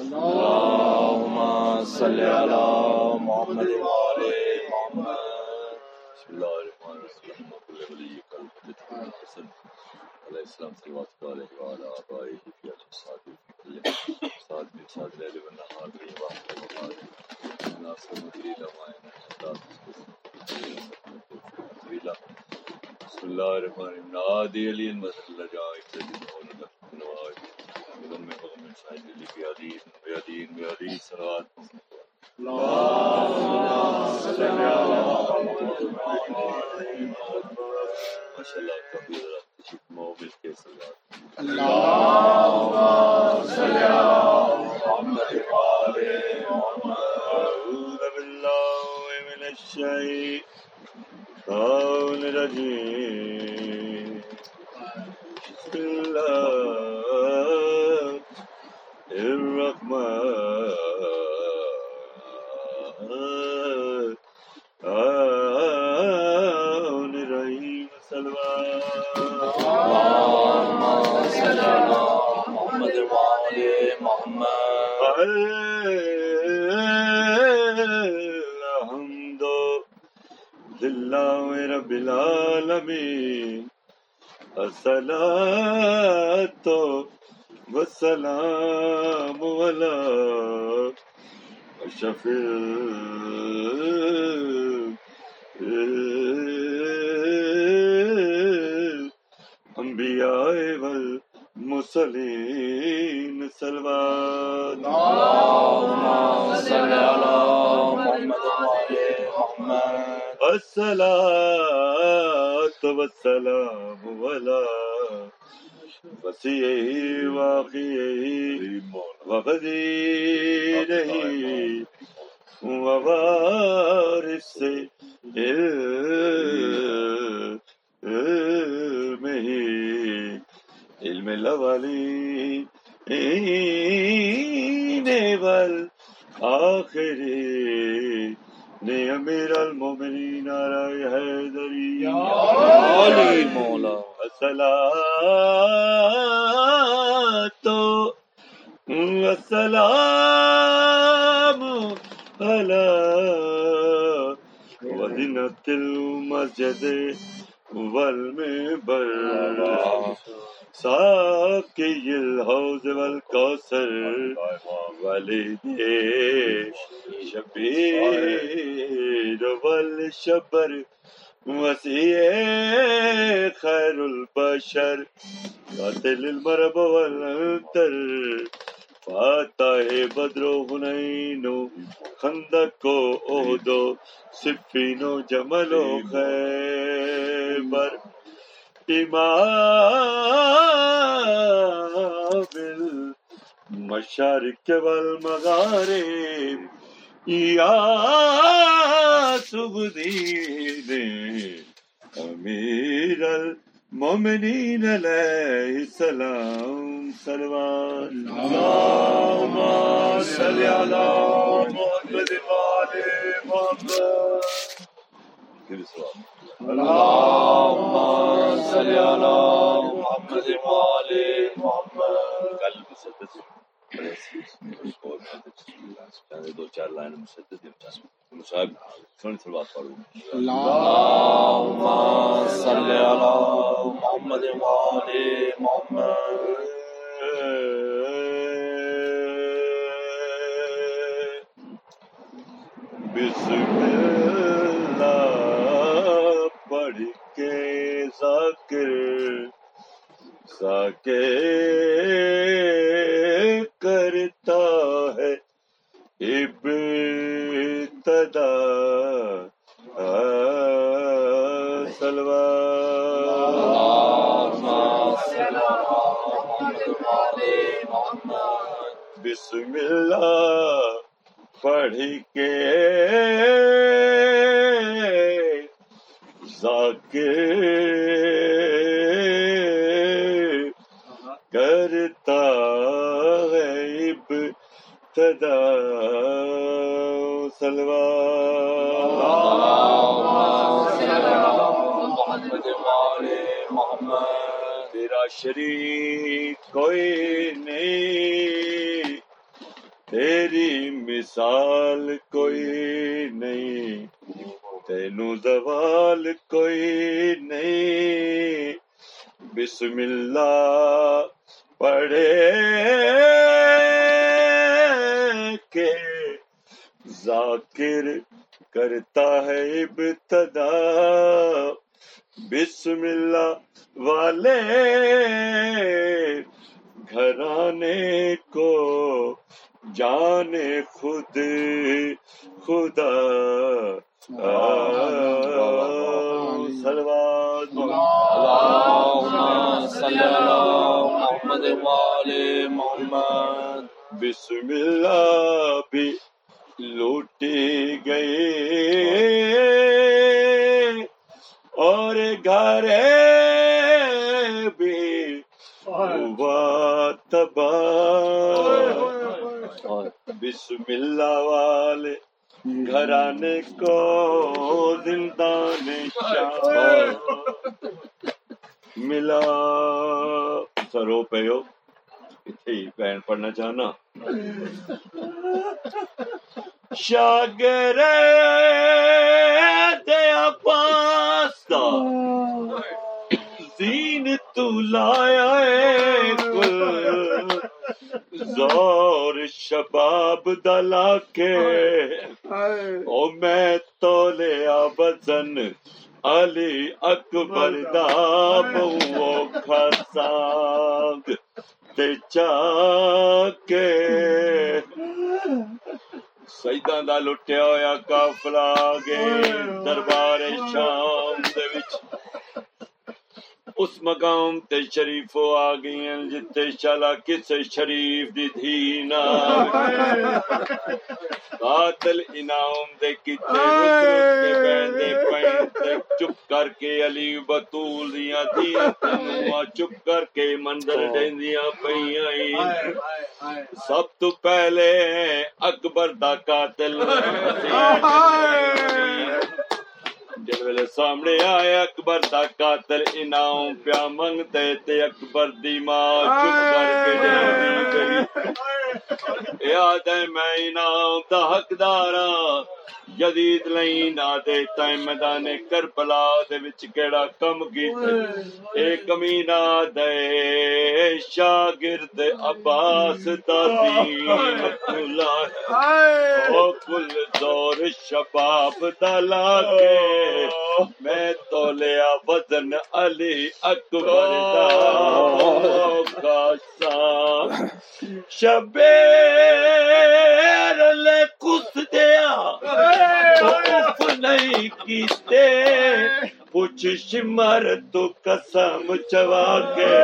اللهم صل على محمد وعلى محمد بسم الله الرحمن الرحيم وكل ولي قلب حسن عليه السلام صلوات الله وعلى آبائه في أجل في كل صاد من صاد الليل والنهار في واحد وقال ناصر مدري لما بسم الله الرحمن الرحيم نادي لي المثل لجائك تجد الشيطان الرجيم بسم الله محمد محمد. الحمد لله رب العالمين الصلاة والسلام على أشرف والمرسلين صلوات اللهم صل على محمد وعلى محمد الصلاة والسلام على وسيعه واخيه وغديره ووارث علمه علم الاولين والآخرين نے امیر المومنین آرائی حیدری. علی مولا الصلاة والسلام على ودنة المسجد والمنبر. ساقي الحوض والكوثر والد شبير والشبر وسيع خير البشر، قاتل المرب والانتر فاتح بدر و حنین و خندق و احد و صفین و جمل و خیبر۔ امام المشارق والمغارب یا سبدین امیر المومنین علیہ السلام صلوات اللہم صلی علی محمد وآل محمد. اللہم صلی علی محمد وآل محمد. قلب مسدد دو چار لائن مسدد مصاحب سن سلوات پڑھو. اللہم صلی علی محمد وآل محمد. بسم پڑھ کے ذاکر ذاکر کرتا ہے ابتدا بسم اللہ پڑھ کے ذاکر کرتا ہے ابتدا سلوات۔ تیرا شریک کوئی نہیں تیری مثال کوئی نہیں۔ تینو زوال کوئی نہیں۔ بسم اللہ پڑھے کے ذاکر کرتا ہے ابتدا۔ بسم اللہ والے گھرانے کو جانے خود خدا۔ محمد محمد بسم اللہ بھی لوٹی گئی اور گھر بھی ہوا تباہ بسم اللہ والے گھرانے کو زندان شاہ ملا۔ سرو پیو۔ اچھا جی، اتنے پڑھنا چاہنا۔ شاگر دیا پاستا زین تو لایا ہے۔ زور شباب دلا کے۔ او میں تو لیا وزن علی اکبر دا بہو خساگ تے چاکے۔ سیداں دا لٹیا ہویا کافلا گے دربار شام۔ اس مقام تے شریفو آ گئی ہیں جتے شالا کس شریف دی دھی نا قاتل انعام دے کتے کے بیندے پین تے چپ کر کے علی بطول دیاں دیاں تنوہ چپ کر کے منظر دیندیاں پیاں سب تو پہلے اکبر دا قاتل جس ویلے سامنے آیا اکبر دا قاتل انعام پیا منگتے تے اکبر دی ماں چپ کر کے گئی یاد ہے میں انعام دا حقدار ہاں۔ جدید نہیں نہ دیتا ہے میدان کربلا دے وچ کیڑا کم کیتے اے کمینہ دے شاگرد عباس دا دین اللہ او کل دور شباب دلا کے میں تو لیا وزن علی اکبر دا کا سام نہیں کیتے پوچھ شمر تو قسم چوا کے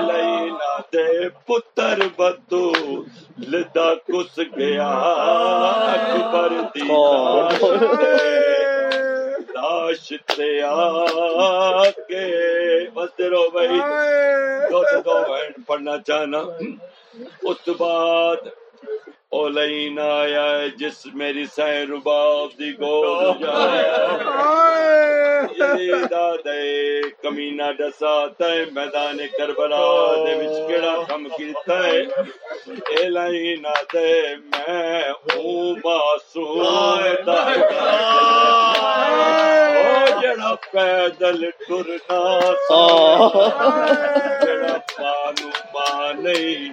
لئی نہ دے پتر بدو لدا کس گیا۔ اکبر دی لاش تے آ کے بس رو بھائی۔ دو دو بہن پڑھنا چاہنا۔ اس بعد او لین آیا جس میری سہ رباب دی گود جائے۔ دے کمینہ ڈسا تے میدان کربلا دے وچ کیڑا کم کیتا ہے۔ اے لین تے میں او معصوم۔ دا او جڑا پیدل ٹرنا سا۔ جڑا پانو پا نہیں۔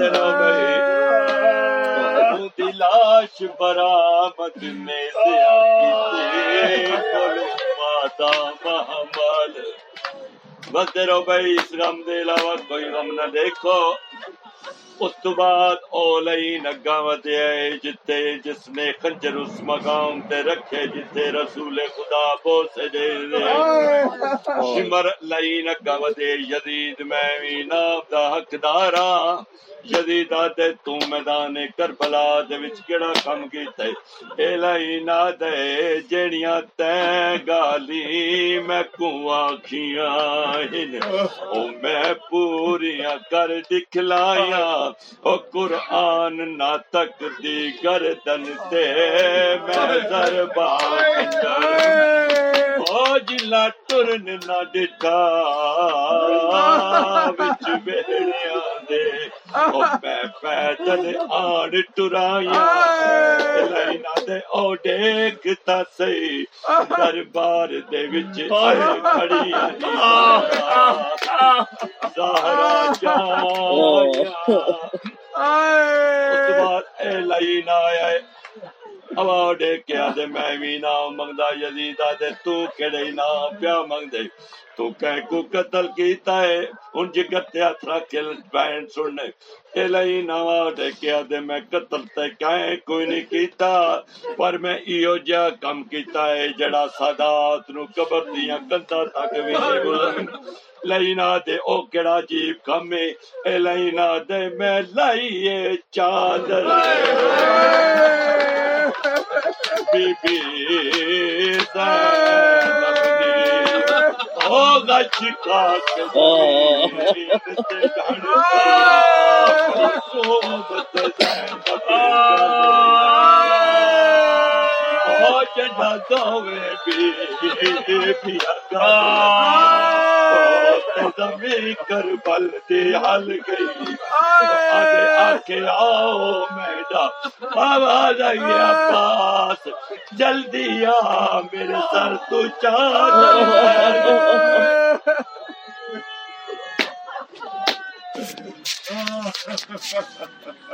بدرا بھائی۔ لاش برآمد میں دیا ماتا محمد بدرو بھائی اس غم دے علاوہ کوئی غم نہ دیکھو اس تو بعد اولی نگا ودیا جتے جس نے خنجر اس مقام تے رکھے جتے رسول خدا بوسے دے دے۔ سمر لئی نگا ودے یزید میں وی نام دا حقدارا۔ یزید آدے تو میدان کربلا دے وچ کیڑا کم کیتا ہے؟ اے لئی نا دے جیڑیاں تے گالی میں کو آکھیاں ہن؟ او میں پوریاں کر دکھلایا او قرآن نہ تک دی گردن تے میں ضربا او جلا ٹرن نہ ڈٹھا وچ بیڑیاں دے او میں پیدل آن ٹرایا لینا دے او دیکھتا سی دربار دے وچ آئے کھڑی زہرا تو بعد اے لینا آیا ہوا ڈے کیا دے میں بھی نام منگدا یزید دے تو کڑے نام پیا منگ دے تو کہہ کو قتل کیتا ہے ان جگر تے ہاتھ رکھ بین سننے اے لئی نوا ڈے کیا دے میں قتل تے کہیں کوئی نہیں کیتا پر میں ایو جا کم کیتا ہے جڑا سادات نو قبر دیاں کندا تک وی نہیں گزرن لینا دے او کیڑا عجیب کم اے لینا دے میں لائیے چادر بی بی زینب دی او گچ زمین کربل دی حل گئی۔ آگے آکے آؤ میڈا۔ عباس۔ جلدی آ میرے سر تو چادر